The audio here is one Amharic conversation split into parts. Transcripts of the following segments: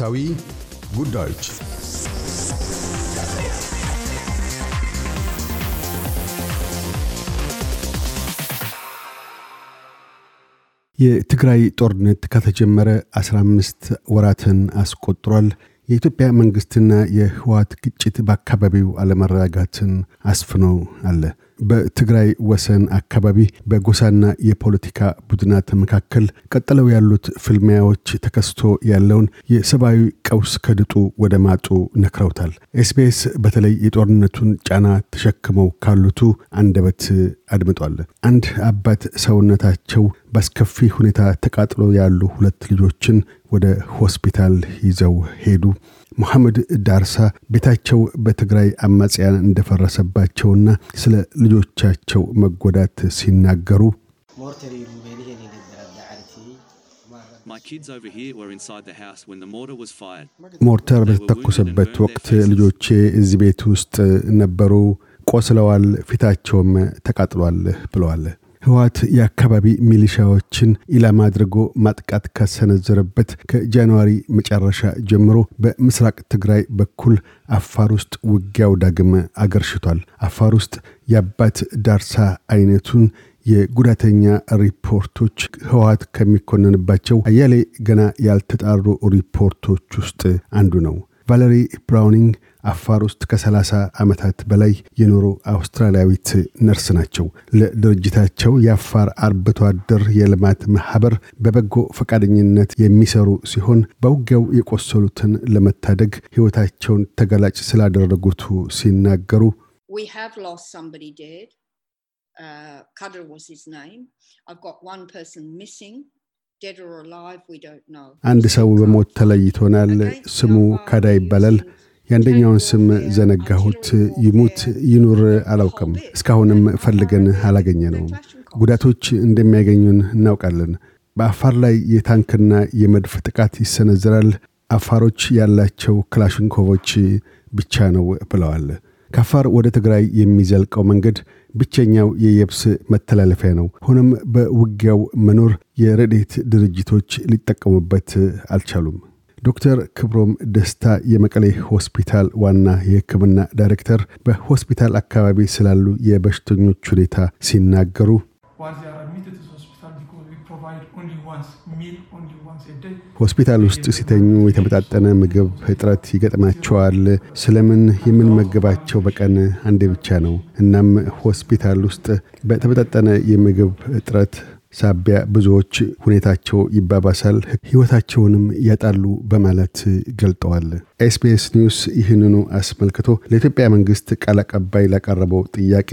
ወቅታዊ ጉዳዮች የትግራይ ጦርነት ከተጀመረ 15 ወራትን አስቆጥሯል። የኢትዮጵያ መንግስትና የህወሓት ግጭት በአካባቢው አለመረጋጋትን አስፍኖ አለ። በትግራይ ወሰን አካባቢ በጎሳና የፖለቲካ ቡድናት መካከል ቀጥለው ያሉት ፍልሚያዎች ተከስቶ ያለውን የሰብአዊ ቀውስ ከድጡ ወደ ማጡ ነክረውታል። ኤስቢኤስ በተለይ የጦርነቱን ጫና ተሸክመው ካሉቱ አንደበት አድምጧል። አንድ አባት ሰውነታቸው በአስከፊ ሁኔታ ተቃጥሎ ያሉ ሁለት ልጆችን ወደ ሆስፒታል ይዘው ሄዱ። መሐመድ ዳርሳ ቤታቸው በትግራይ አማጽያን እንደፈረሰባቸውና ስለ ልጆቻቸው መጎዳት ሲናገሩ ሞርተር በተተኮሰበት ወቅት ልጆቼ እዚህ ቤት ውስጥ ነበሩ፣ ቆስለዋል፣ ፊታቸውም ተቃጥሏል ብለዋል። ህወሓት የአካባቢ ሚሊሻዎችን ኢላማ አድርጎ ማጥቃት ካሰነዘረበት ከጃንዋሪ መጨረሻ ጀምሮ በምስራቅ ትግራይ በኩል አፋር ውስጥ ውጊያው ዳግም አገርሽቷል። አፋር ውስጥ የአባት ዳርሳ አይነቱን የጉዳተኛ ሪፖርቶች ህወሓት ከሚኮነንባቸው አያሌ ገና ያልተጣሩ ሪፖርቶች ውስጥ አንዱ ነው። ቫለሪ ብራውኒንግ አፋር ውስጥ ከ30 ዓመታት በላይ የኖሩ አውስትራሊያዊት ነርስ ናቸው። ለድርጅታቸው የአፋር አርብቶ አደር የልማት ማህበር በበጎ ፈቃደኝነት የሚሰሩ ሲሆን በውጊያው የቆሰሉትን ለመታደግ ህይወታቸውን ተገላጭ ስላደረጉቱ ሲናገሩ አንድ ሰው በሞት ተለይቶናል። ስሙ ካዳ ይባላል። የአንደኛውን ስም ዘነጋሁት። ይሙት ይኑር አላውቅም። እስካሁንም ፈልገን አላገኘ ነው። ጉዳቶች እንደሚያገኙን እናውቃለን። በአፋር ላይ የታንክና የመድፍ ጥቃት ይሰነዝራል። አፋሮች ያላቸው ክላሽንኮቮች ብቻ ነው ብለዋል። ከአፋር ወደ ትግራይ የሚዘልቀው መንገድ ብቸኛው የየብስ መተላለፊያ ነው። ሆኖም በውጊያው መኖር የረድኤት ድርጅቶች ሊጠቀሙበት አልቻሉም። ዶክተር ክብሮም ደስታ የመቀሌ ሆስፒታል ዋና የሕክምና ዳይሬክተር በሆስፒታል አካባቢ ስላሉ የበሽተኞች ሁኔታ ሲናገሩ ሆስፒታል ውስጥ ሲተኙ የተመጣጠነ ምግብ እጥረት ይገጥማቸዋል። ስለምን የምንመግባቸው በቀን አንዴ ብቻ ነው። እናም ሆስፒታል ውስጥ በተመጣጠነ የምግብ እጥረት ሳቢያ ብዙዎች ሁኔታቸው ይባባሳል፣ ህይወታቸውንም ያጣሉ በማለት ገልጠዋል። ኤስቢኤስ ኒውስ ይህንኑ አስመልክቶ ለኢትዮጵያ መንግስት ቃል አቀባይ ላቀረበው ጥያቄ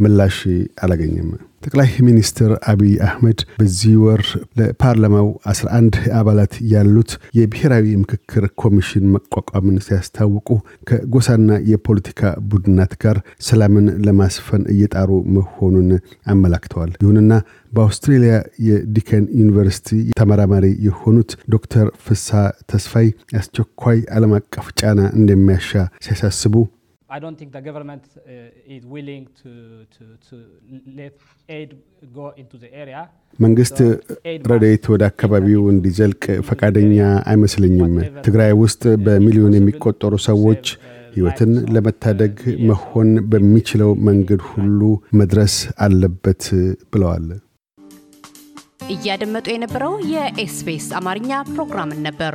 ምላሽ አላገኘም። ጠቅላይ ሚኒስትር አቢይ አህመድ በዚህ ወር ለፓርላማው 11 አባላት ያሉት የብሔራዊ ምክክር ኮሚሽን መቋቋምን ሲያስታውቁ ከጎሳና የፖለቲካ ቡድናት ጋር ሰላምን ለማስፈን እየጣሩ መሆኑን አመላክተዋል። ይሁንና በአውስትሬልያ የዲከን ዩኒቨርሲቲ ተመራማሪ የሆኑት ዶክተር ፍሳ ተስፋይ አስቸኳይ ዓለም አቀፍ ጫና እንደሚያሻ ሲያሳስቡ I don't think the government uh, is willing to, to, to let aid go into the area. መንግስት ረድኤት ወደ አካባቢው እንዲዘልቅ ፈቃደኛ አይመስለኝም። ትግራይ ውስጥ በሚሊዮን የሚቆጠሩ ሰዎች ሕይወትን ለመታደግ መሆን በሚችለው መንገድ ሁሉ መድረስ አለበት ብለዋል። እያደመጡ የነበረው የኤስቢኤስ አማርኛ ፕሮግራምን ነበር።